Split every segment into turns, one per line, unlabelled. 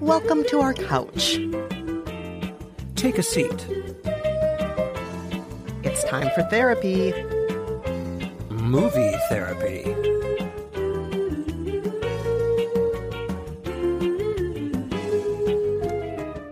Welcome to our couch.
Take a seat.
It's time for therapy.
Movie therapy.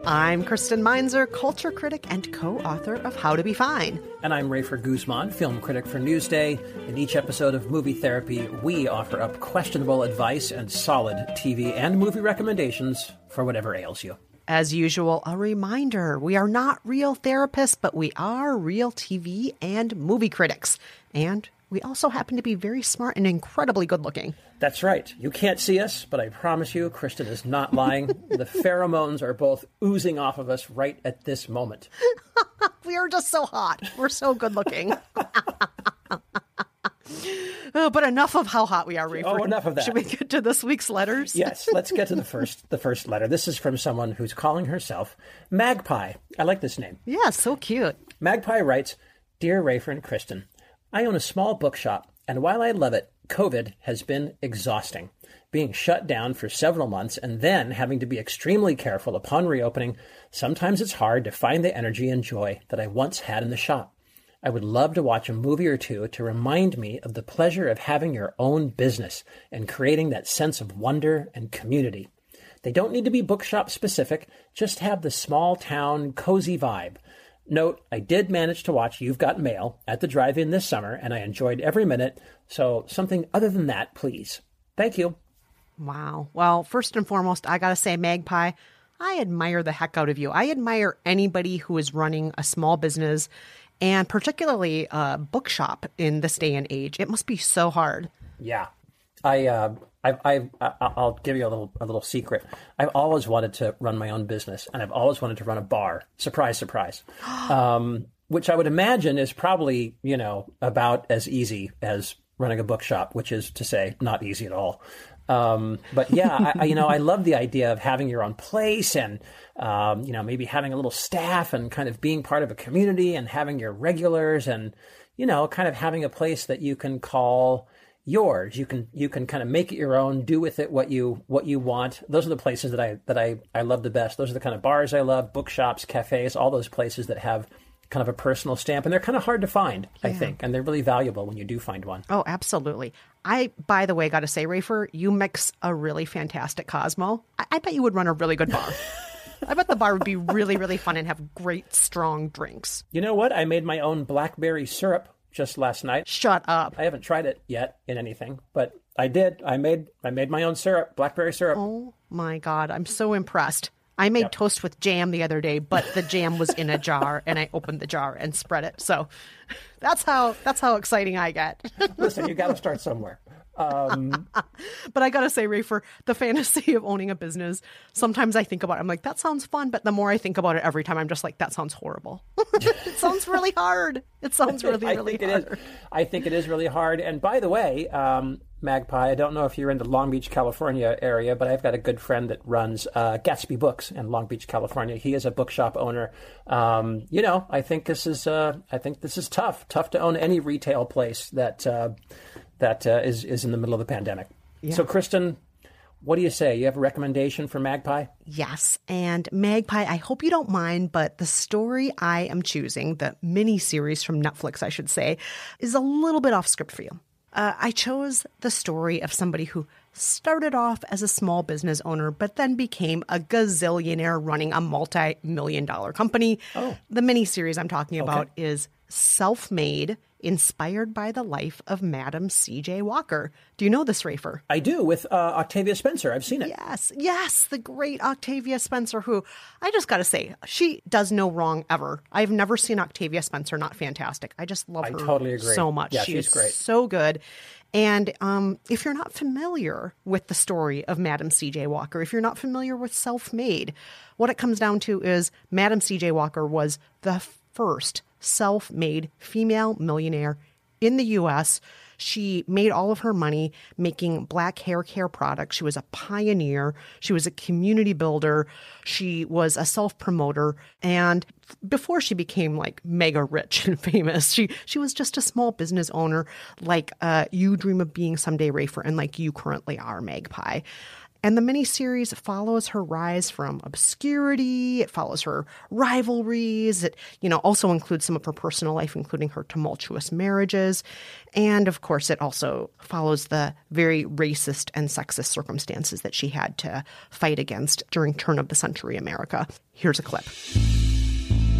I'm Kristen Meinzer, culture critic and co author of How to Be Fine.
And I'm Rafer Guzman, film critic for Newsday. In each episode of Movie Therapy, we offer up questionable advice and solid TV and movie recommendations for whatever ails you.
As usual, a reminder we are not real therapists, but we are real TV and movie critics. And we also happen to be very smart and incredibly good looking.
That's right. You can't see us, but I promise you, Kristen is not lying. the pheromones are both oozing off of us right at this moment.
we are just so hot. We're so good looking. Oh, but enough of how hot we are, Rafer.
Oh, enough of that.
Should we get to this week's letters?
yes, let's get to the first the first letter. This is from someone who's calling herself Magpie. I like this name.
Yeah, so cute.
Magpie writes, "Dear Rafer and Kristen, I own a small bookshop, and while I love it, COVID has been exhausting. Being shut down for several months and then having to be extremely careful upon reopening, sometimes it's hard to find the energy and joy that I once had in the shop. I would love to watch a movie or two to remind me of the pleasure of having your own business and creating that sense of wonder and community. They don't need to be bookshop specific, just have the small town, cozy vibe. Note, I did manage to watch You've Got Mail at the drive in this summer, and I enjoyed every minute, so something other than that, please. Thank you.
Wow. Well, first and foremost, I got to say, Magpie, I admire the heck out of you. I admire anybody who is running a small business and particularly a bookshop in this day and age. It must be so hard.
Yeah. I, uh, I, I, I'll give you a little, a little secret. I've always wanted to run my own business, and I've always wanted to run a bar. Surprise, surprise. Um, which I would imagine is probably, you know, about as easy as running a bookshop, which is to say, not easy at all. Um, but yeah, I, you know, I love the idea of having your own place and, um, you know, maybe having a little staff and kind of being part of a community and having your regulars and, you know, kind of having a place that you can call yours. You can, you can kind of make it your own, do with it what you, what you want. Those are the places that I, that I, I love the best. Those are the kind of bars I love, bookshops, cafes, all those places that have kind of a personal stamp and they're kind of hard to find yeah. i think and they're really valuable when you do find one.
Oh, absolutely i by the way got to say rafer you mix a really fantastic cosmo i, I bet you would run a really good bar i bet the bar would be really really fun and have great strong drinks
you know what i made my own blackberry syrup just last night
shut up
i haven't tried it yet in anything but i did i made i made my own syrup blackberry syrup
oh my god i'm so impressed I made yep. toast with jam the other day, but the jam was in a jar, and I opened the jar and spread it. So that's how that's how exciting I get.
Listen, you got to start somewhere. Um,
but I gotta say, Rafer, the fantasy of owning a business. Sometimes I think about. it. I'm like, that sounds fun, but the more I think about it, every time I'm just like, that sounds horrible. It sounds really hard. It sounds really,
I think
hard.
It is. I think it is really hard. And by the way, um, Magpie. I don't know if you're in the Long Beach, California area, but I've got a good friend that runs uh, Gatsby Books in Long Beach, California. He is a bookshop owner. Um, you know, I think this is uh, I think this is tough. Tough to own any retail place that uh, that uh, is is in the middle of the pandemic. Yeah. So, Kristen, What do you say? You have a recommendation for Magpie?
Yes. And Magpie, I hope you don't mind, but the story I am choosing, the mini series from Netflix, I should say, is a little bit off script for you. Uh, I chose the story of somebody who started off as a small business owner, but then became a gazillionaire running a multi million dollar company. Oh. The mini series I'm talking about okay. is Self Made inspired by the life of Madam C.J. Walker. Do you know this, Rafer?
I do, with uh, Octavia Spencer. I've seen it.
Yes, yes, the great Octavia Spencer, who I just got to say, she does no wrong ever. I've never seen Octavia Spencer not fantastic. I just love
I
her
totally agree.
so much.
Yeah,
she's,
she's great.
so good. And um, if you're not familiar with the story of Madam C.J. Walker, if you're not familiar with Self Made, what it comes down to is Madam C.J. Walker was the first self made female millionaire in the US. She made all of her money making black hair care products. She was a pioneer. She was a community builder. She was a self promoter. And before she became like mega rich and famous, she, she was just a small business owner like uh, you dream of being someday, Rafer, and like you currently are, Magpie. And the miniseries follows her rise from obscurity. It follows her rivalries. It, you know, also includes some of her personal life, including her tumultuous marriages. And of course, it also follows the very racist and sexist circumstances that she had to fight against during turn of the century America. Here's a clip.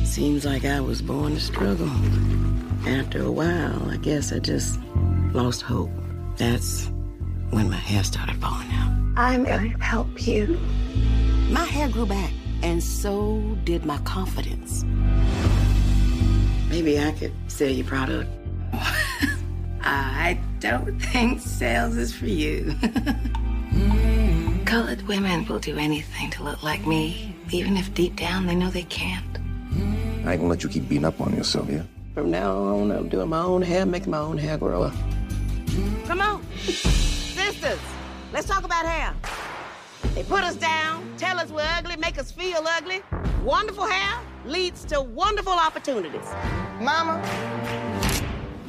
Seems like I was born to struggle. After a while, I guess I just lost hope. That's when my hair started falling out.
I'm going to help you.
My hair grew back, and so did my confidence. Maybe I could sell your product. I don't think sales is for you. Colored women will do anything to look like me, even if deep down they know they can't.
I ain't gonna let you keep beating up on yourself, yeah?
From now on, I'm doing my own hair, making my own hair grow. up.
Come on. Sisters, let's talk about hair. They put us down, tell us we're ugly, make us feel ugly. Wonderful hair leads to wonderful opportunities. Mama,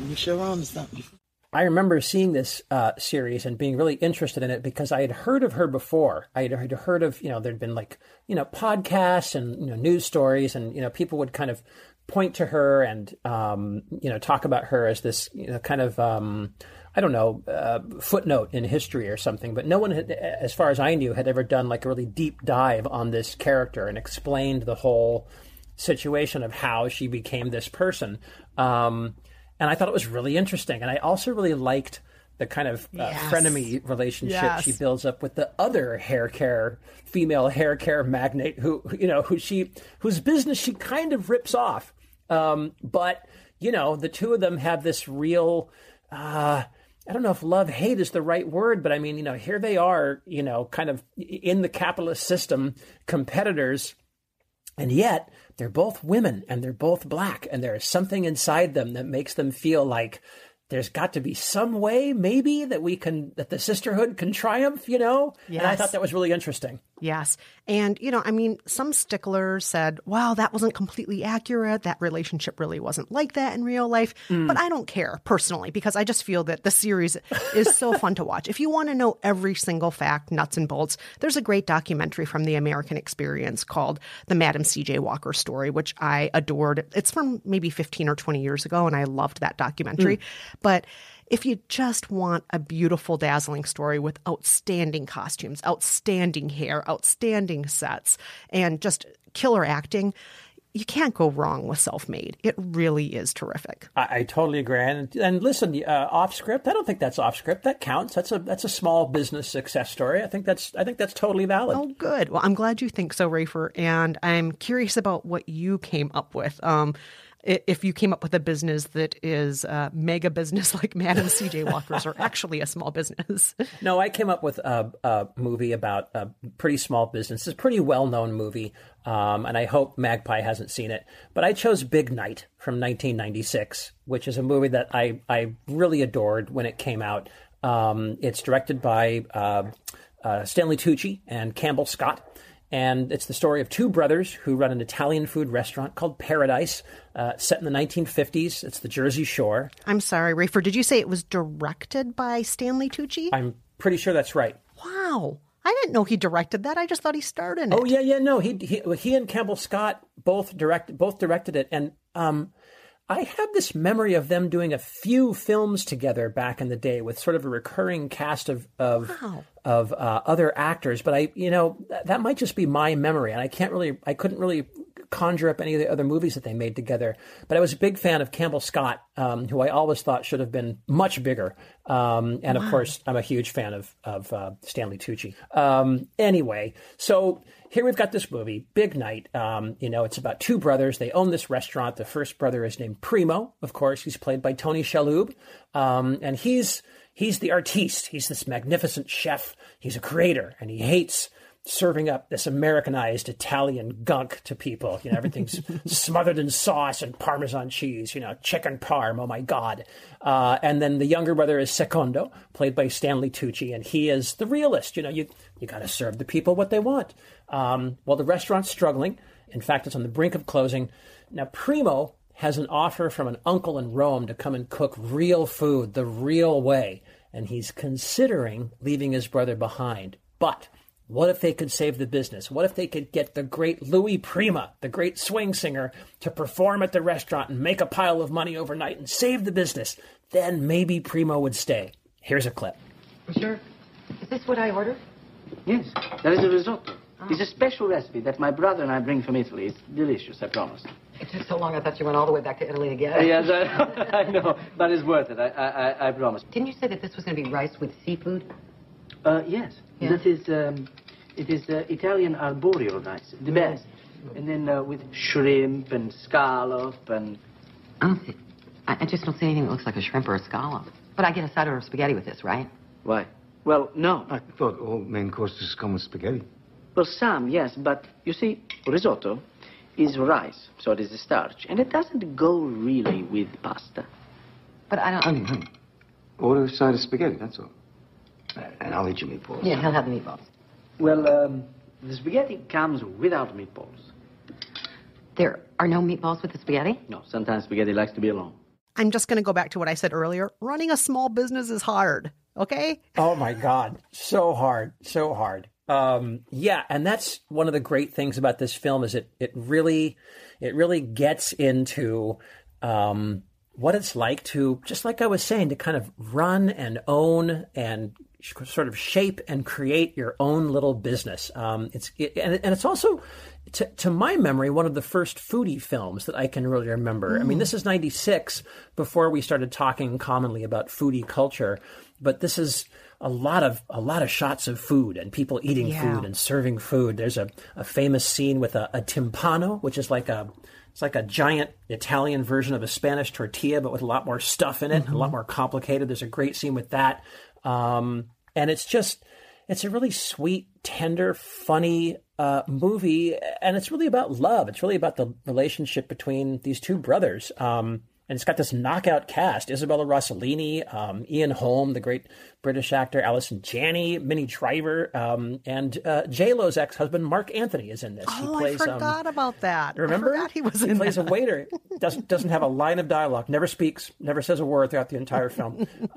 you sure on something.
I remember seeing this uh, series and being really interested in it because I had heard of her before. I had heard of, you know, there'd been like, you know, podcasts and, you know, news stories and, you know, people would kind of point to her and, um, you know, talk about her as this, you know, kind of, um, I don't know, uh, footnote in history or something, but no one had, as far as I knew, had ever done like a really deep dive on this character and explained the whole situation of how she became this person. Um, and I thought it was really interesting. And I also really liked the kind of uh, yes. frenemy relationship yes. she builds up with the other hair care female hair care magnate who you know who she whose business she kind of rips off um, but you know the two of them have this real uh, I don't know if love hate is the right word, but I mean, you know, here they are, you know, kind of in the capitalist system, competitors, and yet they're both women and they're both black, and there is something inside them that makes them feel like there's got to be some way, maybe, that we can, that the sisterhood can triumph, you know? Yes. And I thought that was really interesting.
Yes. And, you know, I mean, some sticklers said, wow, that wasn't completely accurate. That relationship really wasn't like that in real life. Mm. But I don't care personally because I just feel that the series is so fun to watch. If you want to know every single fact, nuts and bolts, there's a great documentary from the American Experience called The Madam C.J. Walker Story, which I adored. It's from maybe 15 or 20 years ago, and I loved that documentary. Mm. But if you just want a beautiful, dazzling story with outstanding costumes, outstanding hair, outstanding sets, and just killer acting, you can't go wrong with Self Made. It really is terrific.
I, I totally agree. And, and listen, uh, off script, I don't think that's off script. That counts. That's a that's a small business success story. I think that's I think that's totally valid.
Oh, good. Well, I'm glad you think so, Rafer. And I'm curious about what you came up with. Um, if you came up with a business that is a mega business like Madam CJ Walker's or actually a small business.
No, I came up with a, a movie about a pretty small business. It's a pretty well known movie, um, and I hope Magpie hasn't seen it. But I chose Big Night from 1996, which is a movie that I, I really adored when it came out. Um, it's directed by uh, uh, Stanley Tucci and Campbell Scott. And it's the story of two brothers who run an Italian food restaurant called Paradise, uh, set in the 1950s. It's the Jersey Shore.
I'm sorry, Rafer. Did you say it was directed by Stanley Tucci?
I'm pretty sure that's right.
Wow. I didn't know he directed that. I just thought he starred in it.
Oh yeah, yeah, no, he he he and Campbell Scott both direct both directed it, and um, I have this memory of them doing a few films together back in the day with sort of a recurring cast of of
Wow.
of uh, other actors. But I, you know, that, that might just be my memory, and I can't really, I couldn't really conjure up any of the other movies that they made together. But I was a big fan of Campbell Scott, um, who I always thought should have been much bigger. Um, and of course, I'm a huge fan of of uh, Stanley Tucci. Um, anyway, so here we've got this movie, Big Night. Um, you know, it's about two brothers. They own this restaurant. The first brother is named Primo. Of course, he's played by Tony Shalhoub, um, and he's he's the artiste. He's this magnificent chef. He's a creator, and he hates serving up this Americanized Italian gunk to people. You know, everything's smothered in sauce and Parmesan cheese. You know, chicken parm. Oh my God! Uh, and then the younger brother is Secondo, played by Stanley Tucci, and he is the realist. You know, you you got to serve the people what they want. Um, well, the restaurant's struggling. In fact, it's on the brink of closing. Now, Primo has an offer from an uncle in Rome to come and cook real food the real way, and he's considering leaving his brother behind. But what if they could save the business? What if they could get the great Louis Prima, the great swing singer, to perform at the restaurant and make a pile of money overnight and save the business? Then maybe Primo would stay. Here's a clip.
Monsieur, is this what I ordered?
Yes, that is a risotto. It's a special recipe that my brother and I bring from Italy. It's delicious, I promise.
It took so long, I thought you went all the way back to Italy again.
Uh, yes, I, I know, but it's worth it. I, I, I- I promise.
Didn't you say that this was going to be rice with seafood?
Uh, yes,
Yeah.
that is. Um, it is uh, Italian arborio rice, the best. And then uh, with shrimp and scallop and.
I don't see. I, I just don't see anything that looks like a shrimp or a scallop. But I get a side order of spaghetti with this, right?
Why? Well, no.
I thought all main courses come with spaghetti.
Well, some, yes, but you see, risotto is rice, so it is a starch, and it doesn't go really with pasta.
But I don't.
Honey, honey. Order a side of spaghetti, that's all. And I'll eat your meatballs.
Yeah, he'll have the meatballs.
Well, um, the spaghetti comes without meatballs.
There are no meatballs with the spaghetti?
No, sometimes spaghetti likes to be alone.
I'm just going to go back to what I said earlier. Running a small business is hard. Okay.
Oh my God, so hard, so hard. Um, yeah, and that's one of the great things about this film is it it really it really gets into um, what it's like to just like I was saying to kind of run and own and sh- sort of shape and create your own little business. Um, it's it, and, and it's also to, to my memory one of the first foodie films that I can really remember. I mean,
Mm.
this is '96 before we started talking commonly about foodie culture, but this is a lot of a lot of shots of food and people eating
Yeah.
food and serving food. There's a, a famous scene with a, a timpano, which is like a it's like a giant Italian version of a Spanish tortilla, but with a lot more stuff in it, a lot more complicated. There's a great scene with that, um, and it's just it's a really sweet, tender, funny uh, movie, and it's really about love. It's really about the relationship between these two brothers. Um, and it's got this knockout cast: Isabella Rossellini, um, Ian Holm, the great British actor, Allison Janney, Minnie Driver, um, and uh, J Lo's ex-husband Marc Anthony is in this.
Oh, I forgot about that.
Remember?
He was
he
in
plays
that.
a waiter. doesn't doesn't have a line of dialogue. Never speaks. Never says a word throughout the entire film.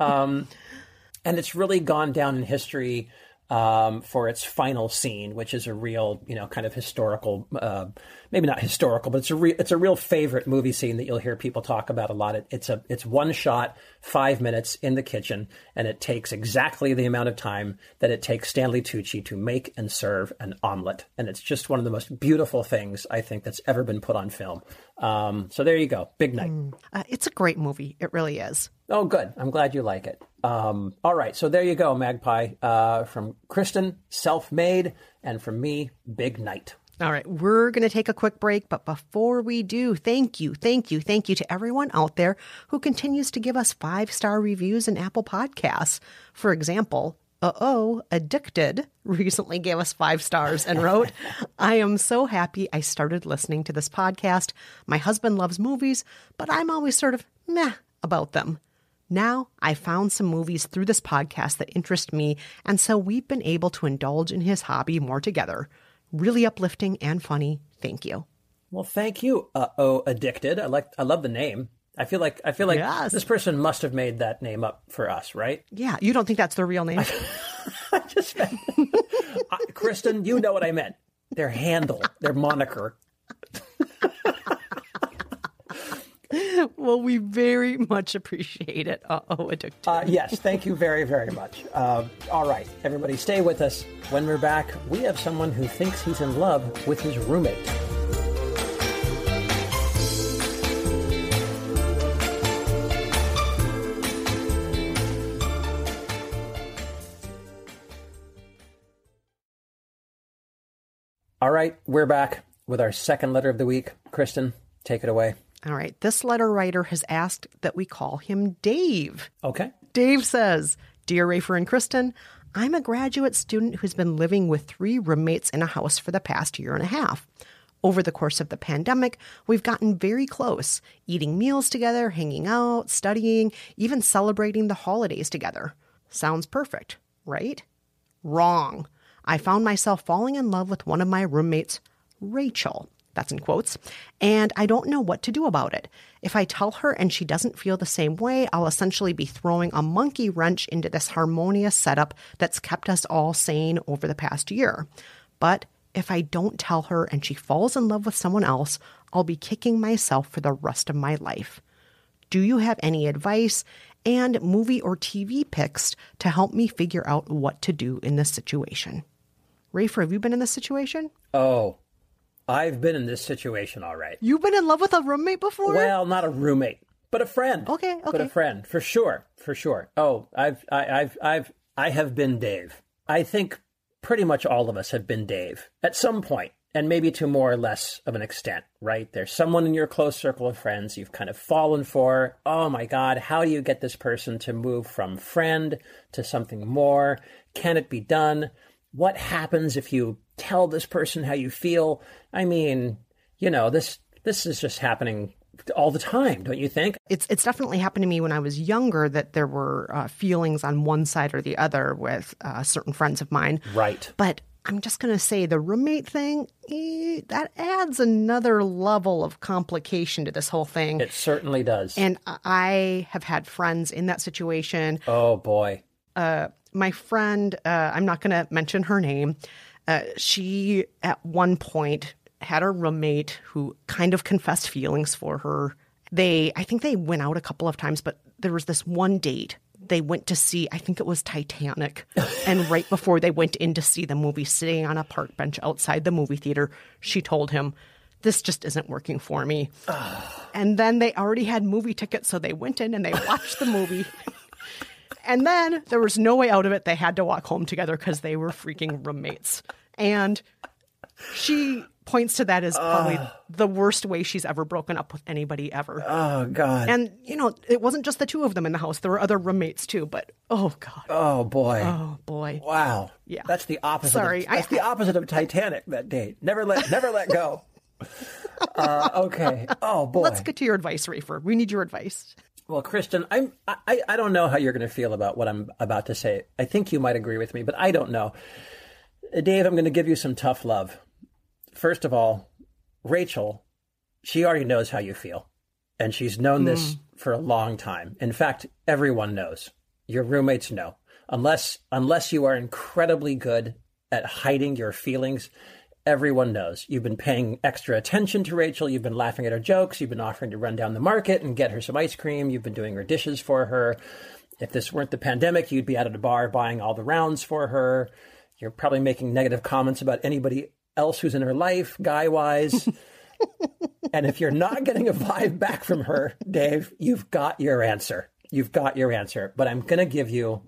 and it's really gone down in history um, for its final scene, which is a real, you know, kind of historical, uh, maybe not historical, but it's a real, it's a real favorite movie scene that you'll hear people talk about a lot. It, it's a, it's one shot, five minutes in the kitchen, and it takes exactly the amount of time that it takes Stanley Tucci to make and serve an omelet, and it's just one of the most beautiful things I think that's ever been put on film. Um, so there you go, Big Night.
Uh, it's a great movie. It really is.
Oh, good. I'm glad you like it. Um, all right. So there you go, Magpie. Uh, from Kristen, self made, and from me, Big Night.
All right, we're going to take a quick break, but before we do, thank you, thank you, thank you to everyone out there who continues to give us five star reviews in Apple Podcasts. For example, uh oh, Addicted recently gave us five stars and wrote, I am so happy I started listening to this podcast. My husband loves movies, but I'm always sort of meh about them. Now I found some movies through this podcast that interest me, and so we've been able to indulge in his hobby more together. Really uplifting and funny. Thank you.
Well, thank you. Uh oh, addicted. I like. I love the name. I feel like. I feel like
Yes.
this person must have made that name up for us, right?
Yeah, you don't think that's the real name?
I just meant, uh, Kristen, you know what I meant. Their handle, their moniker.
well, we very much appreciate it. Uh oh, addicted.
Uh, yes, thank you very, very much. Uh, all right, everybody, stay with us. When we're back, we have someone who thinks he's in love with his roommate. All right, we're back with our second letter of the week. Kristen, take it away.
All right. This letter writer has asked that we call him Dave.
Okay.
Dave says Dear Rafer and Kristen, I'm a graduate student who's been living with three roommates in a house for the past year and a half. Over the course of the pandemic, we've gotten very close, eating meals together, hanging out, studying, even celebrating the holidays together. Sounds perfect, right? Wrong. I found myself falling in love with one of my roommates, Rachel. That's in quotes. And I don't know what to do about it. If I tell her and she doesn't feel the same way, I'll essentially be throwing a monkey wrench into this harmonious setup that's kept us all sane over the past year. But if I don't tell her and she falls in love with someone else, I'll be kicking myself for the rest of my life. Do you have any advice and movie or TV picks to help me figure out what to do in this situation? Rafer, have you been in this situation?
Oh, I've been in this situation all right.
You've been in love with a roommate before?
Well, not a roommate, but a friend.
Okay, okay.
But a friend, for sure, for sure. Oh, I've, I, I've, I've, I have been Dave. I think pretty much all of us have been Dave at some point, and maybe to more or less of an extent, right? There's someone in your close circle of friends you've kind of fallen for. Oh my God, how do you get this person to move from friend to something more? Can it be done? What happens if you tell this person how you feel? I mean, you know, this this is just happening all the time, don't you think?
It's it's definitely happened to me when I was younger that there were uh, feelings on one side or the other with uh, certain friends of mine.
Right.
But I'm just going to say the roommate thing, eh, that adds another level of complication to this whole thing.
It certainly does.
And I have had friends in that situation.
Oh, boy.
Uh, my friend, uh, I'm not going to mention her name, uh, she at one point had a roommate who kind of confessed feelings for her. They, I think they went out a couple of times, but there was this one date they went to see, I think it was Titanic. and right before they went in to see the movie, sitting on a park bench outside the movie theater, she told him, This just isn't working for me. and then they already had movie tickets, so they went in and they watched the movie. and then there was no way out of it. They had to walk home together because they were freaking roommates. And she points to that as probably the worst way she's ever broken up with anybody ever.
Oh, God.
And, you know, it wasn't just the two of them in the house. There were other roommates too, but oh, God.
Oh, boy.
Oh, boy.
Wow.
Yeah.
That's the opposite.
Sorry,
Of, that's
I-
the opposite of Titanic, that date. Never let, never let go. Uh, okay. Oh, boy.
Let's get to your advice, Rafer. We need your advice.
Well, Kristen, I'm I, I don't know how you're going to feel about what I'm about to say. I think you might agree with me, but I don't know. Dave, I'm going to give you some tough love. First of all, Rachel, she already knows how you feel, and she's known this hmm. for a long time. In fact, everyone knows. Your roommates know. Unless unless you are incredibly good at hiding your feelings, everyone knows. You've been paying extra attention to Rachel. You've been laughing at her jokes. You've been offering to run down the market and get her some ice cream. You've been doing her dishes for her. If this weren't the pandemic, you'd be out at a bar buying all the rounds for her. You're probably making negative comments about anybody else who's in her life, guy wise. and if you're not getting a vibe back from her, Dave, you've got your answer. You've got your answer. But I'm going to give you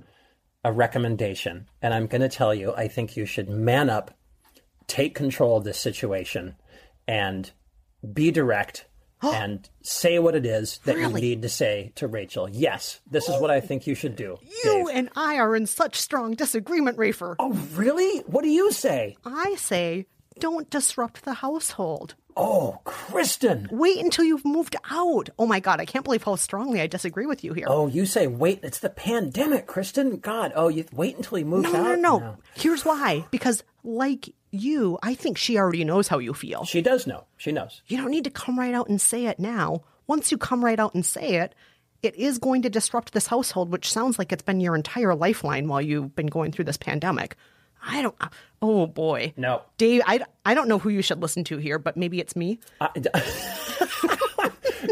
a recommendation. And I'm going to tell you, I think you should man up, take control of this situation, and be direct and say what it is that you need to say to Rachel. Yes, this is what I think you should do.
You and I are in such strong disagreement, Rafer.
Oh, really? What do you say?
I say don't disrupt the household.
Oh, Kristen.
Wait until you've moved out. Oh my God, I can't believe how strongly I disagree with you here.
Oh, you say wait. It's the pandemic, Kristen. God. Oh, you wait until he moves
no,
out.
no, no. Here's why. Because, like you, I think she already knows how you feel.
She does know. She knows.
You don't need to come right out and say it now. Once you come right out and say it, it is going to disrupt this household, which sounds like it's been your entire lifeline while you've been going through this pandemic. I don't. Uh, oh boy,
no,
Dave. I, I don't know who you should listen to here, but maybe it's me.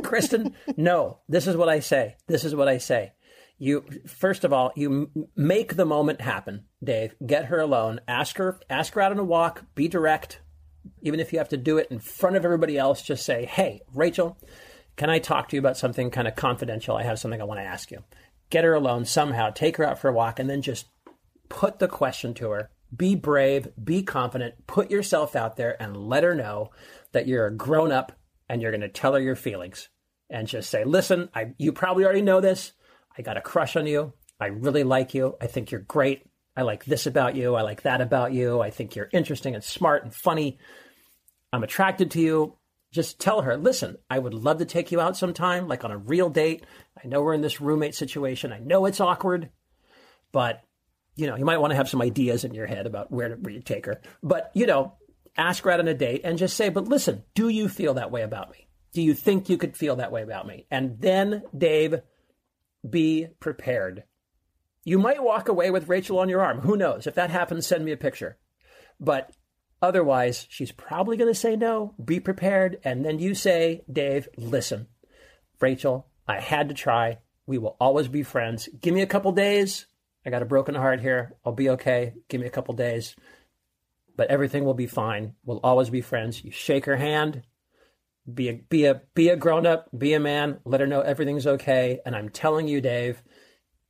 Kristen, no. This is what I say. This is what I say. You first of all, you make the moment happen, Dave. Get her alone. Ask her. Ask her out on a walk. Be direct. Even if you have to do it in front of everybody else, just say, "Hey, Rachel, can I talk to you about something kind of confidential? I have something I want to ask you." Get her alone somehow. Take her out for a walk, and then just put the question to her. Be brave. Be confident. Put yourself out there, and let her know that you're a grown up and you're going to tell her your feelings and just say, listen, I, you probably already know this. I got a crush on you. I really like you. I think you're great. I like this about you. I like that about you. I think you're interesting and smart and funny. I'm attracted to you. Just tell her, listen, I would love to take you out sometime, like on a real date. I know we're in this roommate situation. I know it's awkward, but you know, you might want to have some ideas in your head about where to where you take her. But, you know, ask her out on a date and just say, but listen, do you feel that way about me? Do you think you could feel that way about me? And then, Dave, be prepared. You might walk away with Rachel on your arm. Who knows? If that happens, send me a picture. But otherwise, she's probably going to say no. Be prepared. And then you say, Dave, listen, Rachel, I had to try. We will always be friends. Give me a couple days. I got a broken heart here. I'll be okay. Give me a couple days. But everything will be fine. We'll always be friends. You shake her hand. Be a be a be a grown up, be a man, let her know everything's okay. And I'm telling you, Dave,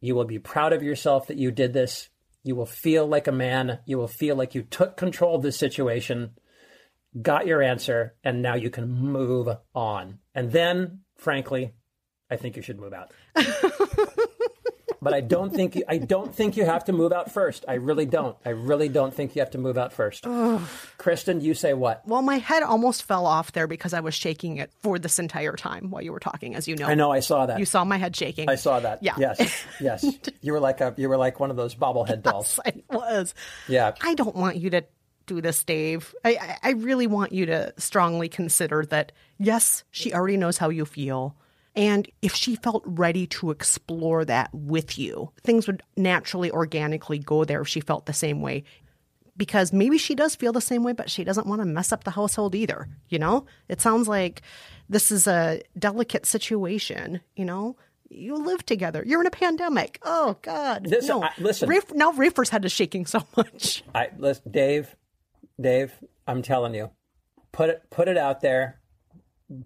you will be proud of yourself that you did this. You will feel like a man. You will feel like you took control of this situation, got your answer, and now you can move on. And then, frankly, I think you should move out. but I don't think you, I don't think you have to move out first. I really don't. I really don't think you have to move out first. Kristen, you say what?
Well, my head almost fell off there because I was shaking it for this entire time while you were talking, as you know.
I know. I saw that.
You saw my head shaking.
I saw that.
Yeah.
Yes. Yes. you were like a you were like one of those bobblehead dolls.
Yes, I was.
Yeah.
I don't want you to do this, Dave. I, I, I really want you to strongly consider that, yes, she already knows how you feel. And if she felt ready to explore that with you, things would naturally, organically go there if she felt the same way. Because maybe she does feel the same way, but she doesn't want to mess up the household either. You know, it sounds like this is a delicate situation. You know, you live together. You're in a pandemic. Oh God!
This-
no.
I- listen.
Rafe, now Rafer's head is shaking so much.
I listen, Dave, Dave, I'm telling you, put it put it out there,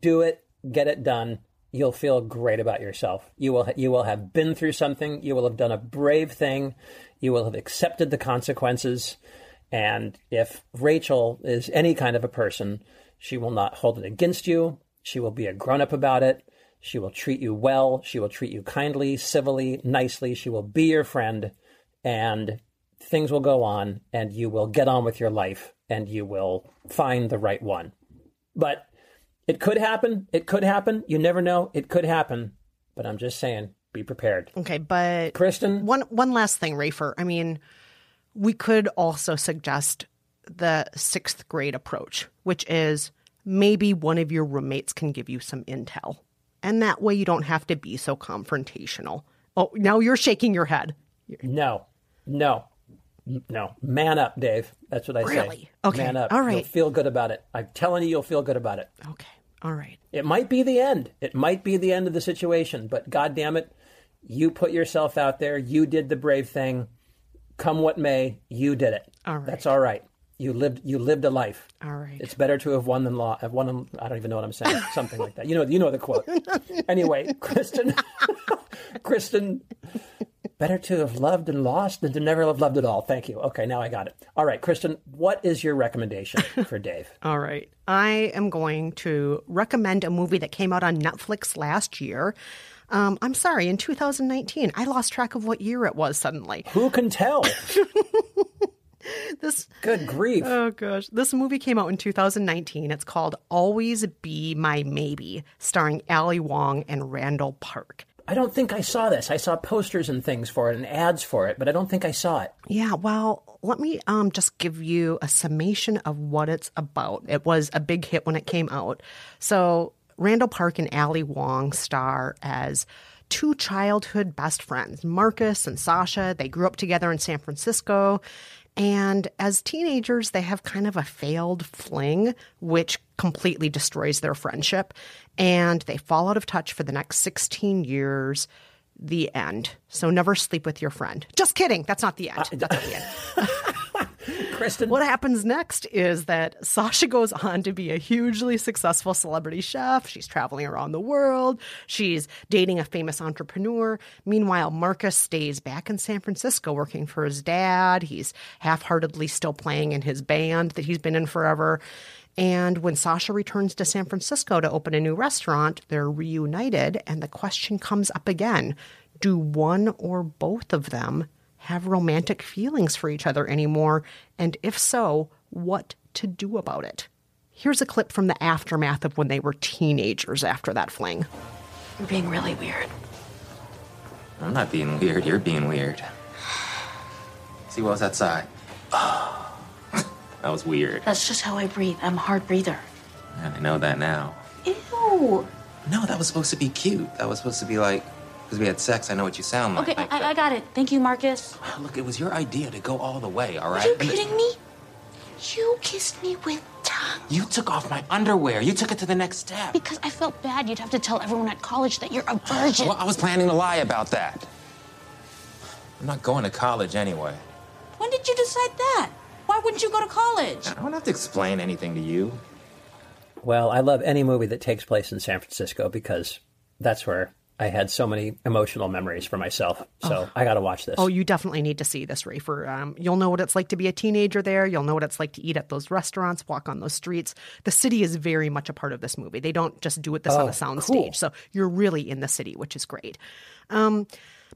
do it, get it done. You'll feel great about yourself. You will you will have been through something. You will have done a brave thing. You will have accepted the consequences. And if Rachel is any kind of a person, she will not hold it against you. She will be a grown up about it. She will treat you well. She will treat you kindly, civilly, nicely. She will be your friend. And things will go on, and you will get on with your life, and you will find the right one. But it could happen. It could happen. You never know. It could happen. But I'm just saying, be prepared.
Okay, but
Kristen,
one one last thing, Rafer. I mean, we could also suggest the sixth grade approach, which is maybe one of your roommates can give you some intel, and that way you don't have to be so confrontational. Oh, now you're shaking your head.
No, no, no. Man up, Dave. That's what I say.
Really? Okay.
Man up.
All right.
You'll feel good about it. I'm telling you, you'll feel good about it.
Okay. All right.
It might be the end. It might be the end of the situation, but God damn it, you put yourself out there. You did the brave thing. Come what may, you did it.
All right.
That's all right. You lived. You lived a life.
All right.
It's better to have won than lost. Have won. I don't even know what I'm saying. Something like that. You know. You know the quote. anyway, Kristen. Kristen. Better to have loved and lost than to never have loved at all. Thank you. Okay, now I got it. All right, Kristen. What is your recommendation for Dave?
All right. I am going to recommend a movie that came out on Netflix last year. Um, I'm sorry, in 2019. I lost track of what year it was suddenly.
Who can tell?
this
good grief.
Oh gosh. This movie came out in 2019. It's called Always Be My Maybe, starring Ali Wong and Randall Park.
I don't think I saw this. I saw posters and things for it and ads for it, but I don't think I saw it.
Yeah, well, let me um, just give you a summation of what it's about. It was a big hit when it came out. So, Randall Park and Ali Wong star as two childhood best friends, Marcus and Sasha. They grew up together in San Francisco. And as teenagers, they have kind of a failed fling, which completely destroys their friendship. And they fall out of touch for the next 16 years. The end. So never sleep with your friend. Just kidding. That's not the end. Uh, That's not the end.
Kristen.
What happens next is that Sasha goes on to be a hugely successful celebrity chef. She's traveling around the world. She's dating a famous entrepreneur. Meanwhile, Marcus stays back in San Francisco working for his dad. He's half heartedly still playing in his band that he's been in forever. And when Sasha returns to San Francisco to open a new restaurant, they're reunited, and the question comes up again do one or both of them have romantic feelings for each other anymore? And if so, what to do about it? Here's a clip from the aftermath of when they were teenagers after that fling.
You're being really weird.
I'm not being weird. You're being weird. See what was outside? that was weird.
That's just how I breathe. I'm a hard breather.
And I know that now.
Ew.
No, that was supposed to be cute. That was supposed to be like, because we had sex, I know what you sound like.
Okay,
Like,
I, I got it. Thank you, Marcus.
Look, it was your idea to go all the way, all right?
Are you
And
kidding me? You kissed me with tongue.
You took off my underwear. You took it to the next step.
Because I felt bad. You'd have to tell everyone at college that you're a virgin.
Well, I was planning to lie about that. I'm not going to college anyway.
When did you decide that? Why wouldn't you go to college?
I don't have to explain anything to you.
Well, I love any movie that takes place in San Francisco because that's where I had so many emotional memories for myself. So I got to watch this.
Oh, you definitely need to see this, Rafer. Um, you'll know what it's like to be a teenager there. You'll know what it's like to eat at those restaurants, walk on those streets. The city is very much a part of this movie. They don't just do it this on
Oh,
a sound
cool.
stage. So you're really in the city, which is great. Um,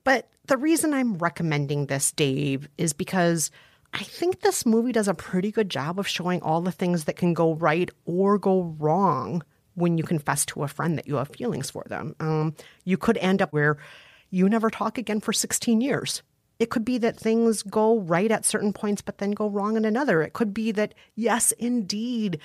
but the reason I'm recommending this, Dave, is because I think this movie does a pretty good job of showing all the things that can go right or go wrong when you confess to a friend that you have feelings for them. Um, you could end up where you never talk again for 16 years. It could be that things go right at certain points, but then go wrong in another. It could be that, yes, indeed,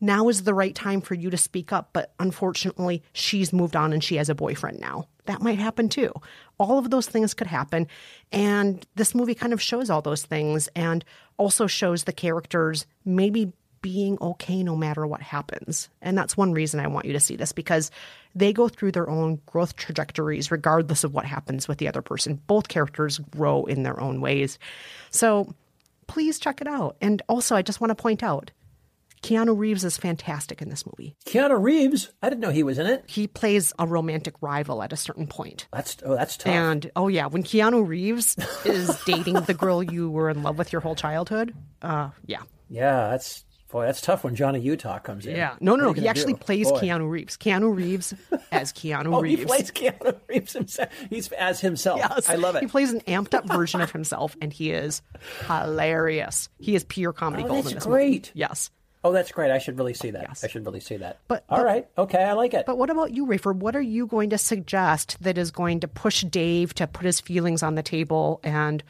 now is the right time for you to speak up, but unfortunately, she's moved on and she has a boyfriend now. That might happen too. All of those things could happen. And this movie kind of shows all those things and also shows the characters maybe being okay no matter what happens. And that's one reason I want you to see this because they go through their own growth trajectories regardless of what happens with the other person. Both characters grow in their own ways. So please check it out. And also, I just want to point out Keanu Reeves is fantastic in this movie.
Keanu Reeves? I didn't know he was in it.
He plays a romantic rival at a certain point.
That's oh, that's tough.
And oh yeah, when Keanu Reeves is dating the girl you were in love with your whole childhood, uh, yeah,
yeah, that's boy, that's tough when Johnny Utah comes in.
yeah. No, no, no. He actually
do?
plays
Boy.
Keanu Reeves. Keanu Reeves as Keanu
Oh,
Reeves.
he plays Keanu Reeves himself. He's as himself.
Yes,
I love it.
He plays an amped up version of himself, and he is hilarious. He is pure comedy
Oh,
gold
that's
in this
great.
movie. Yes.
Oh, that's great. I should really see that. I should really see that.
But
all
but-
right, okay, I like it.
But what about you, Rafer? What are you going to suggest that is going to push Dave to put his feelings on the table and,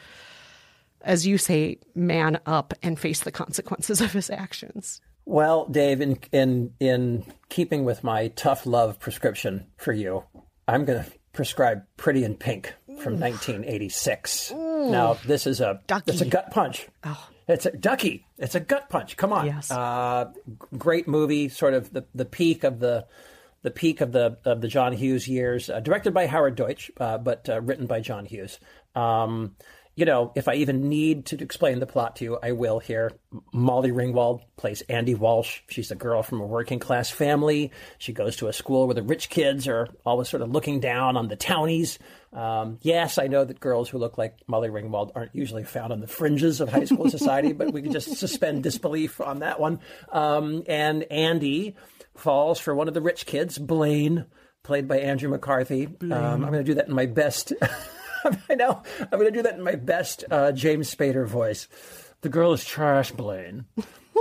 as you say, man up and face the consequences of his actions?
Well, Dave, in in in keeping with my tough love prescription for you, I'm going to prescribe Pretty in Pink from 1986. Now, this is a it's a gut punch. It's a ducky. It's a gut punch. Come on.
Yes.
Uh, great movie. Sort of the, the peak of the the peak of the of the John Hughes years. Uh, directed by Howard Deutsch, uh, but uh, written by John Hughes. Um, you know, if I even need to explain the plot to you, I will here. Molly Ringwald plays Andy Walsh. She's a girl from a working class family. She goes to a school where the rich kids are always sort of looking down on the townies. Um, yes, I know that girls who look like Molly Ringwald aren't usually found on the fringes of high school society, but we can just suspend disbelief on that one. Um, and Andy falls for one of the rich kids, Blaine, played by Andrew McCarthy. Um, I'm going to do that in my best. I know. I'm going to do that in my best uh, James Spader voice. The girl is trash, Blaine.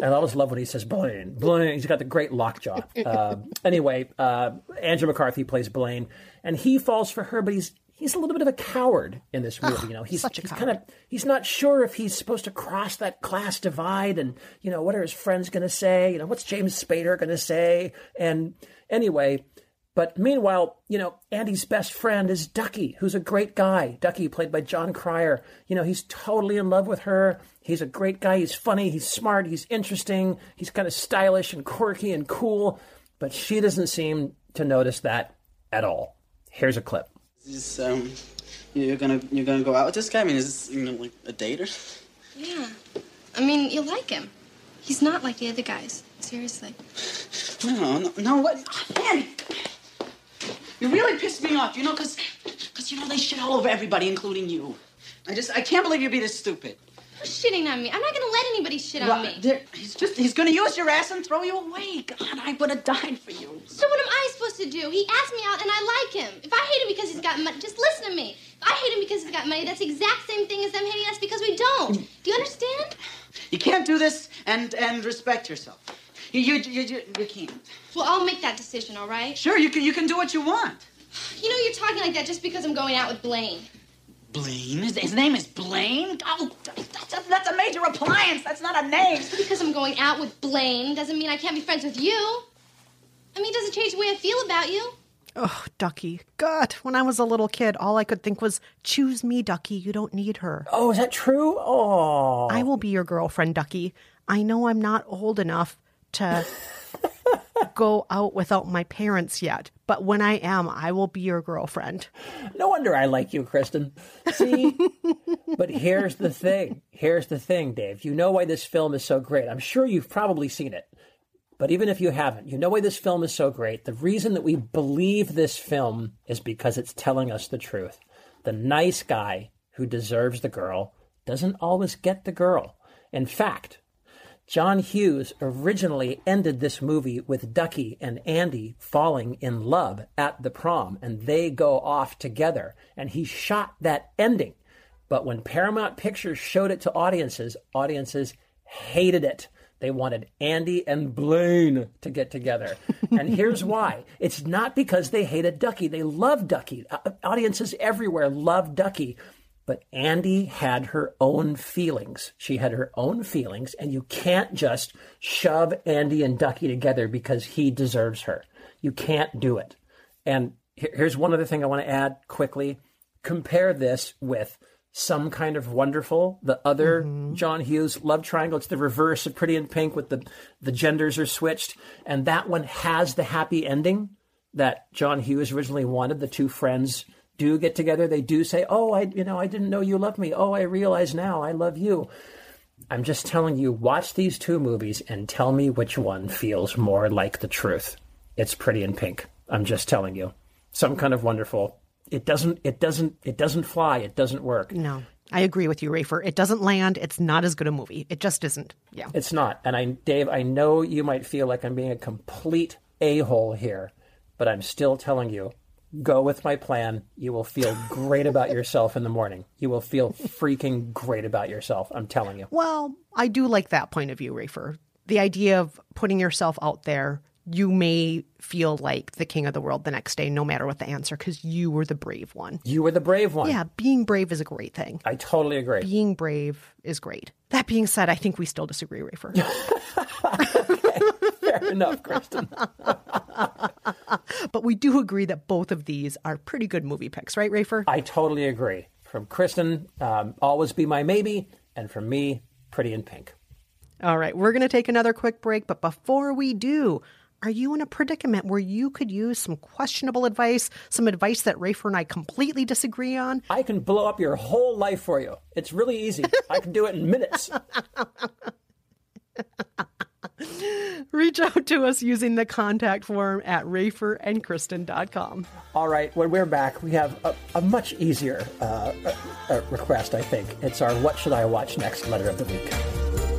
And I always love when he says Blaine. Blaine. He's got the great lockjaw. Uh, anyway, uh, Andrew McCarthy plays Blaine, and he falls for her, but he's he's a little bit of a coward in this movie. You know, he's he's kind of he's not sure if he's supposed to cross that class divide, and you know, what are his friends going to say? You know, what's James Spader going to say? And anyway, but meanwhile, you know, Andy's best friend is Ducky, who's a great guy. Ducky, played by Jon Cryer. You know, he's totally in love with her. He's a great guy. He's funny. He's smart. He's interesting. He's kind of stylish and quirky and cool. But she doesn't seem to notice that at all. Here's a clip.
Is this, um, you're gonna you're gonna go out with this guy? I mean, is this you know like a date or?
Yeah. I mean, you like him. He's not like the other guys. Seriously.
No, no, no. What? Andy, you really pissed me off. You know, cause, cause you know they shit all over everybody, including you. I just I can't believe you'd be this stupid.
Who's shitting on me? I'm not gonna let anybody shit on me.
He's just he's gonna use your ass and throw you away. God, I would have died for you.
So what am I supposed to do? He asked me out and I like him. If I hate him because he's got money, just listen to me. If I hate him because he's got money, that's the exact same thing as them hating us because we don't. Do you understand?
You can't do this and and respect yourself. You you you, you, you can't.
Well, I'll make that decision, all right?
Sure, you can you can do what you want.
You know, you're talking like that just because I'm going out with Blane.
Blane? His, his name is Blane? Oh, that's a, that's a major appliance. That's not a name.
Just because I'm going out with Blane doesn't mean I can't be friends with you. I mean, it doesn't change the way I feel about you.
Oh, Ducky. God, when I was a little kid, all I could think was, choose me, Ducky. You don't need her.
Oh, is that true? Oh.
I will be your girlfriend, Ducky. I know I'm not old enough to go out without my parents yet, but when I am, I will be your girlfriend.
No wonder I like you, Kristen. See? but here's the thing. Here's the thing, Dave. You know why this film is so great. I'm sure you've probably seen it. But even if you haven't, you know why this film is so great. The reason that we believe this film is because it's telling us the truth. The nice guy who deserves the girl doesn't always get the girl. In fact, John Hughes originally ended this movie with Ducky and Andy falling in love at the prom, and they go off together. And he shot that ending. But when Paramount Pictures showed it to audiences, audiences hated it. They wanted Andy and Blane to get together. And here's why it's not because they hated Ducky, they love Ducky. Uh, Audiences everywhere love Ducky. But Andy had her own feelings. She had her own feelings, and you can't just shove Andy and Ducky together because he deserves her. You can't do it. And here's one other thing I want to add quickly. Compare this with some kind of wonderful, the other mm-hmm. John Hughes love triangle. It's the reverse of Pretty in Pink with the, the genders are switched. And that one has the happy ending that John Hughes originally wanted. The two friends do get together. They do say, Oh, I, you know, I didn't know you loved me. Oh, I realize now I love you. I'm just telling you, watch these two movies and tell me which one feels more like the truth. It's Pretty in Pink. I'm just telling you. Some kind of wonderful. It doesn't, it doesn't, it doesn't fly. It doesn't work.
No, I agree with you, Rafer. It doesn't land. It's not as good a movie. It just isn't. Yeah.
It's not. And I, Dave, I know you might feel like I'm being a complete a hole here, but I'm still telling you, go with my plan. You will feel great about yourself in the morning. You will feel freaking great about yourself. I'm telling you.
Well, I do like that point of view, Rafer. The idea of putting yourself out there, you may feel like the king of the world the next day, no matter what the answer, because you were the brave one.
You were the brave one.
Yeah, being brave is a great thing.
I totally agree.
Being brave is great. That being said, I think we still disagree, Rafer.
Fair enough, Kristen.
but we do agree that both of these are pretty good movie picks, right, Rafer?
I totally agree. From Kristen, um, always be my maybe, and from me, Pretty in Pink.
All right, we're going to take another quick break, but before we do, are you in a predicament where you could use some questionable advice, some advice that Rafer and I completely disagree on?
I can blow up your whole life for you. It's really easy. I can do it in minutes.
Reach out to us using the contact form at raferandkristen.com.
All right, when we're back, we have a, a much easier uh, request, I think. It's our What Should I Watch Next letter of the week.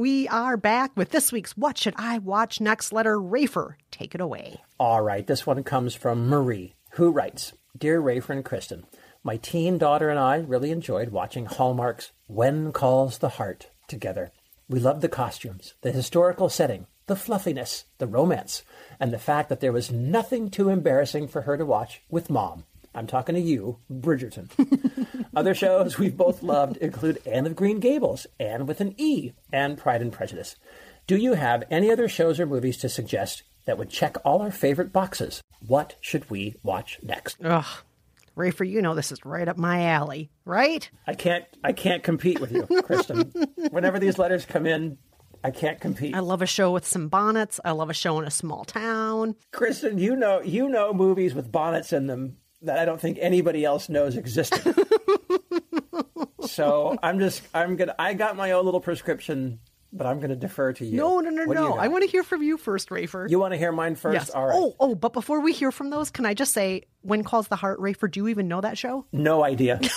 We are back with this week's What Should I Watch Next letter. Rafer, take it away.
All right, this one comes from Marie, who writes Dear Rafer and Kristen, My teen daughter and I really enjoyed watching Hallmark's When Calls the Heart together. We loved the costumes, the historical setting, the fluffiness, the romance, and the fact that there was nothing too embarrassing for her to watch with mom. I'm talking to you, Bridgerton. Other shows we've both loved include Anne of Green Gables, Anne with an E, and Pride and Prejudice. Do you have any other shows or movies to suggest that would check all our favorite boxes? What should we watch next?
Ugh. Rafer, you know this is right up my alley, right?
I can't I can't compete with you, Kristen. Whenever these letters come in, I can't compete.
I love a show with some bonnets. I love a show in a small town.
Kristen, you know you know movies with bonnets in them that I don't think anybody else knows existed. so I'm just I'm gonna I got my own little prescription, but I'm gonna defer to you.
No, no, no,
What
no. I want to hear from you first, Rafer.
You want to hear mine first?
Yes.
All right.
Oh, oh, but before we hear from those, can I just say, when calls the heart, Rafer? Do you even know that show?
No idea.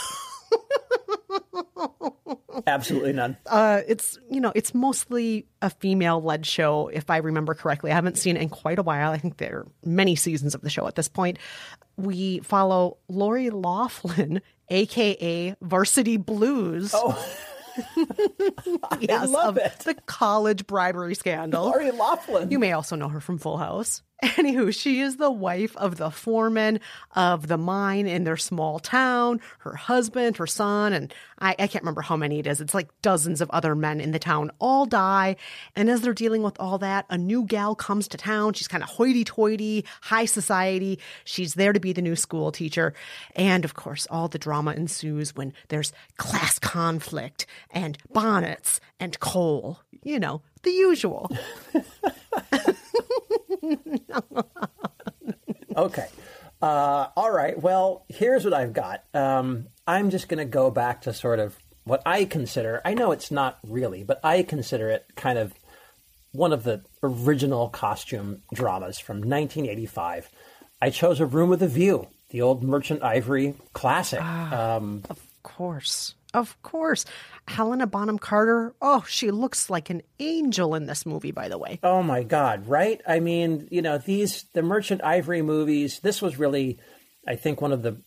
Absolutely none.
Uh, it's you know, it's mostly a female-led show, if I remember correctly. I haven't seen it in quite a while. I think there are many seasons of the show at this point. We follow Lori Loughlin, aka Varsity Blues.
Oh.
yes,
love
of the college bribery scandal.
Lori Loughlin.
You may also know her from Full House. Anywho, she is the wife of the foreman of the mine in their small town. Her husband, her son, and I, I can't remember how many it is. It's like dozens of other men in the town all die. And as they're dealing with all that, a new gal comes to town. She's kind of hoity toity, high society. She's there to be the new school teacher. And of course, all the drama ensues when there's class conflict and bonnets and coal. You know, the usual.
okay. Uh, all right. Well, here's what I've got. Um, I'm just going to go back to sort of what I consider, I know it's not really, but I consider it kind of one of the original costume dramas from 1985. I chose A Room with a View, the old Merchant Ivory classic. um,
Of course. Of course. Helena Bonham Carter. Oh, she looks like an angel in this movie, by the way.
Oh my God, right? I mean, you know, these, the Merchant Ivory movies, this was really, I think, one of the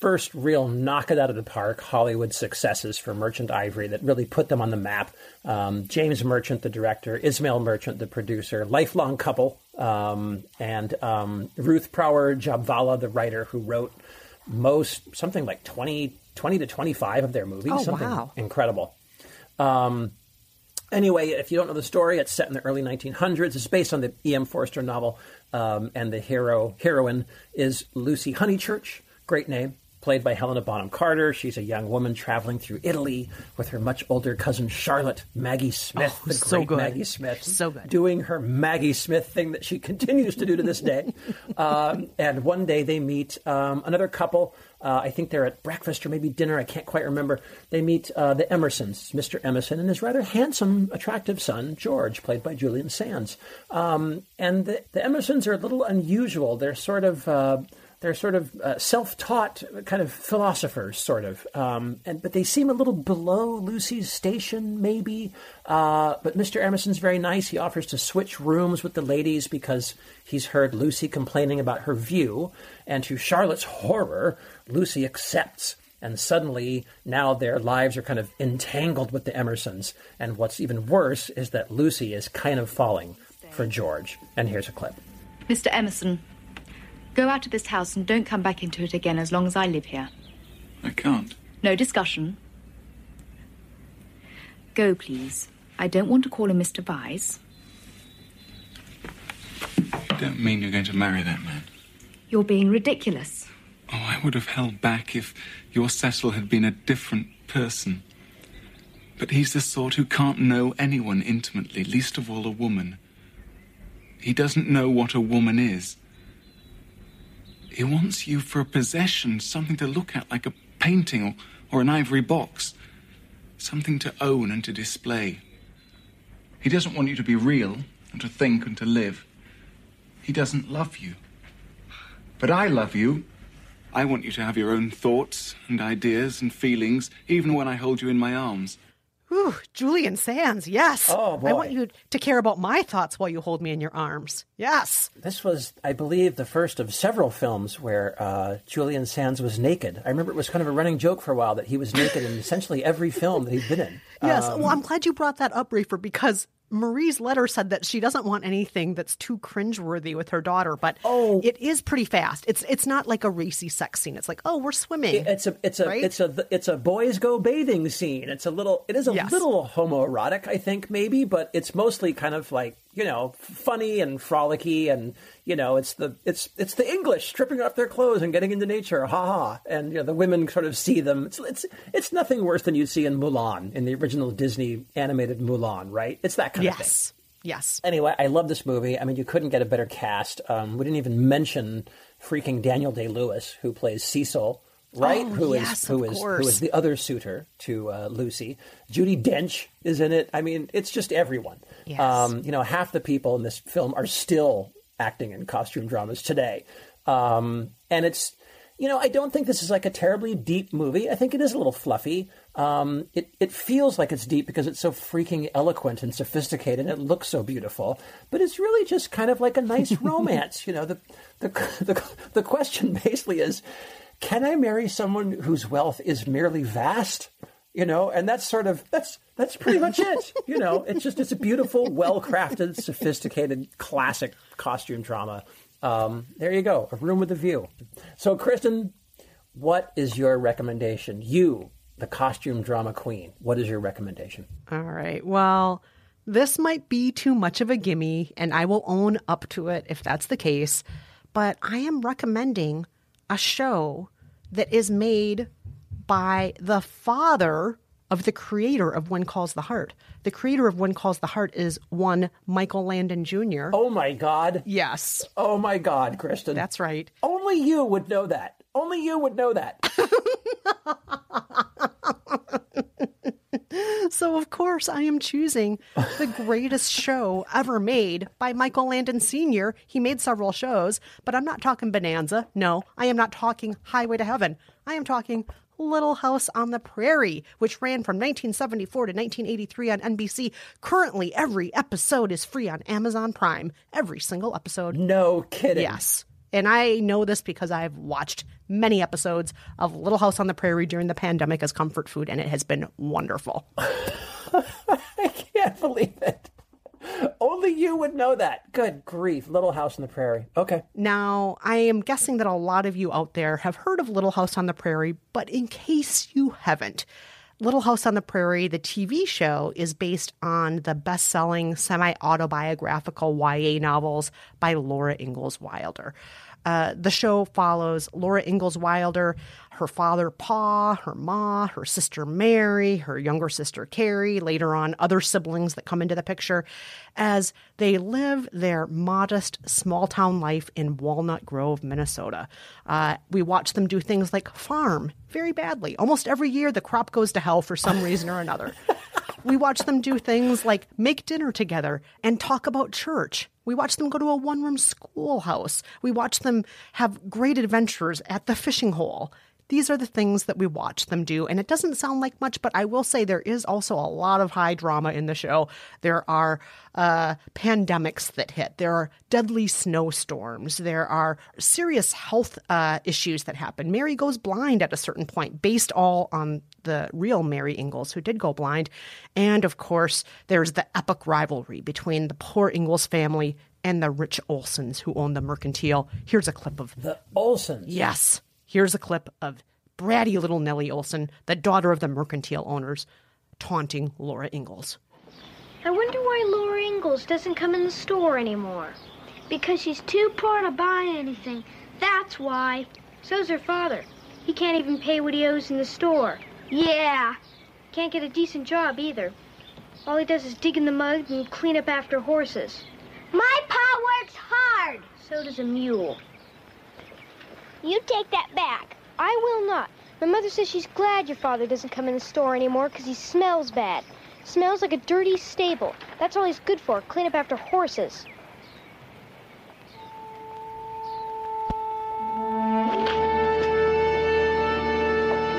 first real knock it out of the park Hollywood successes for Merchant Ivory that really put them on the map. Um, James Merchant, the director, Ismail Merchant, the producer, lifelong couple, um, and um, Ruth Prawer Jhabvala, the writer who wrote most, something like 20, 20 to 25 of their movies.
Oh,
something
wow.
incredible. Um, Anyway, if you don't know the story, it's set in the early 1900s. It's based on the E.M. Forster novel, um, and the hero heroine is Lucy Honeychurch. Great name, played by Helena Bonham Carter. She's a young woman traveling through Italy with her much older cousin Charlotte, Maggie Smith,
Oh,
the
so
great
good.
Maggie Smith,
So good.
doing her Maggie Smith thing that she continues to do to this day. um, and one day they meet um, another couple. Uh, I think they're at breakfast or maybe dinner. I can't quite remember. They meet uh, the Emersons, Mr. Emerson, and his rather handsome, attractive son, George, played by Julian Sands. Um, and the, the Emersons are a little unusual. They're sort of. Uh, they're sort of uh, self-taught kind of philosophers, sort of, um, and but they seem a little below Lucy's station, maybe. Uh, but Mr. Emerson's very nice. He offers to switch rooms with the ladies because he's heard Lucy complaining about her view, and to Charlotte's horror, Lucy accepts. And suddenly, now their lives are kind of entangled with the Emersons. And what's even worse is that Lucy is kind of falling for George. And here's a clip.
Mr. Emerson, go out of this house and don't come back into it again as long as I live here.
I can't.
No discussion. Go, please. I don't want to call him Mr. Vyse.
You don't mean you're going to marry that man.
You're being ridiculous.
Oh, I would have held back if your Cecil had been a different person. But he's the sort who can't know anyone intimately, least of all a woman. He doesn't know what a woman is. He wants you for a possession, something to look at like a painting or, or an ivory box, something to own and to display. He doesn't want you to be real and to think and to live. He doesn't love you. But I love you. I want you to have your own thoughts and ideas and feelings, even when I hold you in my arms.
Ooh, Julian Sands, yes.
Oh, boy.
I want you to care about my thoughts while you hold me in your arms. Yes.
This was, I believe, the first of several films where uh, Julian Sands was naked. I remember it was kind of a running joke for a while that he was naked in essentially every film that he'd been in.
Yes.
Um,
well, I'm glad you brought that up, Rafer, because Marie's letter said that she doesn't want anything that's too cringeworthy with her daughter, but
oh.
it is pretty fast. It's it's not like a racy sex scene. It's like, oh, we're swimming.
It's a it's a
Right?
it's a it's a boys go bathing scene. It's a little it is a
Yes.
little homoerotic, I think maybe, but it's mostly kind of like you know funny and frolicky, and you know it's the it's it's the English stripping off their clothes and getting into nature, ha ha, and you know the women sort of see them. It's it's it's nothing worse than you'd see in Mulan in the original Disney animated Mulan, right? It's that kind of thing.
yes. Yes.
Anyway, I love this movie. I mean, you couldn't get a better cast. Um, we didn't even mention freaking Daniel Day Lewis, who plays Cecil, right?
Oh,
Who is
yes,
who
of
is who is the other suitor to uh, Lucy. Judi Dench is in it. I mean, it's just everyone.
Yes.
Um, you know, half the people in this film are still acting in costume dramas today, um, and it's. You know, I don't think this is like a terribly deep movie. I think it is a little fluffy. Um, it it feels like it's deep because it's so freaking eloquent and sophisticated. and It looks so beautiful, but it's really just kind of like a nice romance. You know, the the the the question basically is, can I marry someone whose wealth is merely vast? You know, and that's sort of that's that's pretty much it. You know, it's just it's a beautiful, well crafted, sophisticated, classic costume drama. Um, there you go, a room with a view. So, Kristen, what is your recommendation? You, the costume drama queen, what is your recommendation?
All right. Well, this might be too much of a gimme, and I will own up to it if that's the case. But I am recommending a show that is made by the father of the creator of When Calls the Heart. The creator of When Calls the Heart is one Michael Landon Jr.
Oh my God.
Yes.
Oh my God, Kristen.
That's right.
Only you would know that. Only you would know that.
So, of course, I am choosing the greatest show ever made by Michael Landon Sr. He made several shows, but I'm not talking Bonanza. No, I am not talking Highway to Heaven. I am talking Little House on the Prairie, which ran from 1974 to 1983 on NBC. Currently, every episode is free on Amazon Prime. Every single episode.
No kidding.
Yes. And I know this because I've watched many episodes of Little House on the Prairie during the pandemic as comfort food, and it has been wonderful.
I can't believe it. Only you would know that. Good grief. Little House on the Prairie. Okay.
Now, I am guessing that a lot of you out there have heard of Little House on the Prairie, but in case you haven't, Little House on the Prairie, the TV show, is based on the best selling semi autobiographical YA novels by Laura Ingalls Wilder. Uh, the show follows Laura Ingalls Wilder, her father Pa, her ma, her sister Mary, her younger sister Carrie, later on other siblings that come into the picture, as they live their modest small town life in Walnut Grove, Minnesota. Uh, we watch them do things like farm very badly. Almost every year, the crop goes to hell for some reason or another. We watch them do things like make dinner together and talk about church. We watch them go to a one room schoolhouse. We watch them have great adventures at the fishing hole. These are the things that we watch them do. And it doesn't sound like much, but I will say there is also a lot of high drama in the show. There are uh, pandemics that hit, there are deadly snowstorms, there are serious health uh, issues that happen. Mary goes blind at a certain point, based all on the real Mary Ingalls, who did go blind. And of course, there's the epic rivalry between the poor Ingalls family and the rich Olesons who own the mercantile. Here's a clip of
the Olesons.
Yes. Here's a clip of bratty little Nellie Oleson, the daughter of the mercantile owners, taunting Laura Ingalls.
I wonder why Laura Ingalls doesn't come in the store anymore. Because she's too poor to buy anything. That's why. So's her father. He can't even pay what he owes in the store. Yeah. Can't get a decent job either. All he does is dig in the mud and clean up after horses. My pa works hard. So does a mule. You take that back. I will not. My mother says she's glad your father doesn't come in the store anymore because he smells bad. Smells like a dirty stable. That's all he's good for, clean up after horses.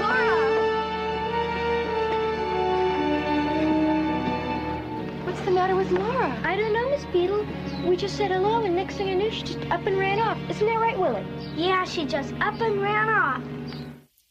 Laura! What's the matter with Laura? I don't know, Miss Beadle. We just said hello, and next thing I knew, she just up and ran off. Isn't that right, Willie? Yeah, she just up and ran off.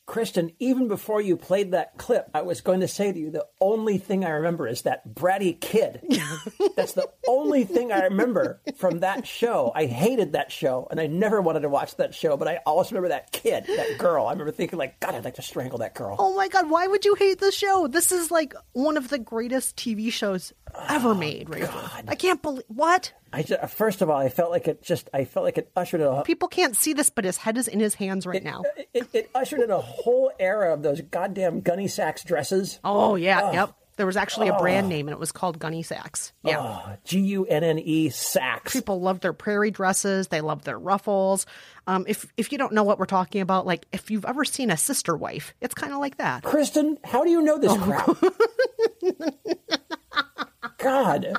Kristen, even before you played that clip, I was going to say to you the only thing I remember is that bratty kid. That's the only thing I remember from that show. I hated that show, and I never wanted to watch that show, but I always remember that kid, that girl. I remember thinking, like, God, I'd like to strangle that girl.
Oh my god, why would you hate the show? This is like one of the greatest TV shows ever oh, made, right? I can't believe what?
I just, first of all, I felt like it just, I felt like it ushered in a,
People can't see this, but his head is in his hands right now.
it, it ushered in a whole era of those goddamn gunny sacks dresses.
Oh yeah, yep. There was actually a brand
Oh.
name, and it was called Gunne Sax. Yeah.
Oh, G U N N E sacks.
People love their prairie dresses. They love their ruffles. Um, if if you don't know what we're talking about, like if you've ever seen a sister wife, it's kind of like that.
Kristen, how do you know this crap? God.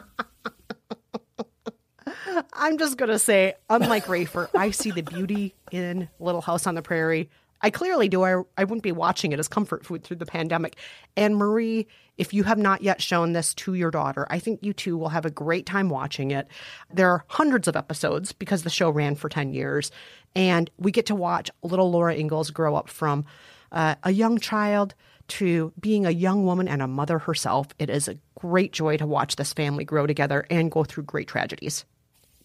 I'm just gonna say, unlike Rafer, I see the beauty in Little House on the Prairie. I clearly do. I, I wouldn't be watching it as comfort food through the pandemic. And Marie, if you have not yet shown this to your daughter, I think you two will have a great time watching it. There are hundreds of episodes because the show ran for 10 years. And we get to watch little Laura Ingalls grow up from uh, a young child to being a young woman and a mother herself. It is a great joy to watch this family grow together and go through great tragedies.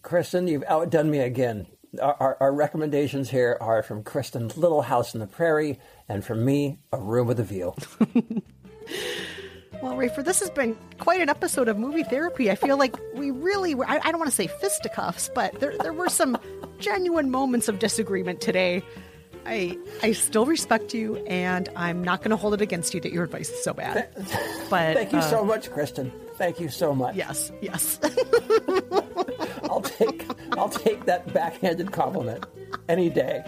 Kristen, you've outdone me again. Our, our, our recommendations here are from Kristen's Little House in the Prairie, and from me, A Room with a View.
Well, Rafer, this has been quite an episode of movie therapy. I feel like we really were, I, I don't want to say fisticuffs, but there, there were some genuine moments of disagreement today. I, I still respect you, and I'm not going to hold it against you that your advice is so bad. But
Thank you
uh,
so much, Kristen. Thank you so much.
Yes, yes.
I'll take that backhanded compliment any day.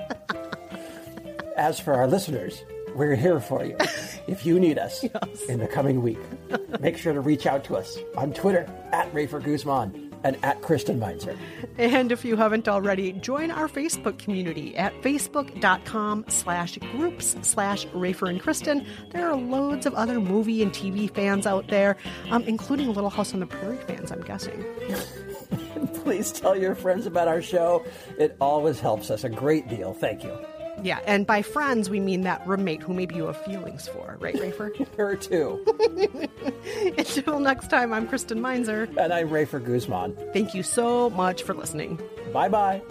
As for our listeners, we're here for you if you need us in the coming week. Make sure to reach out to us on Twitter at Rafer Guzman and at Kristen Meinzer.
And if you haven't already, join our Facebook community at facebook.com slash groups slash Rafer and Kristen. There are loads of other movie and TV fans out there, um, including Little House on the Prairie fans, I'm guessing.
Please tell your friends about our show. It always helps us a great deal. Thank you.
Yeah, and by friends, we mean that roommate who maybe you have feelings for, right, Rafer?
Her too.
Until next time, I'm Kristen Meinzer.
And I'm Rafer Guzman.
Thank you so much for listening.
Bye bye.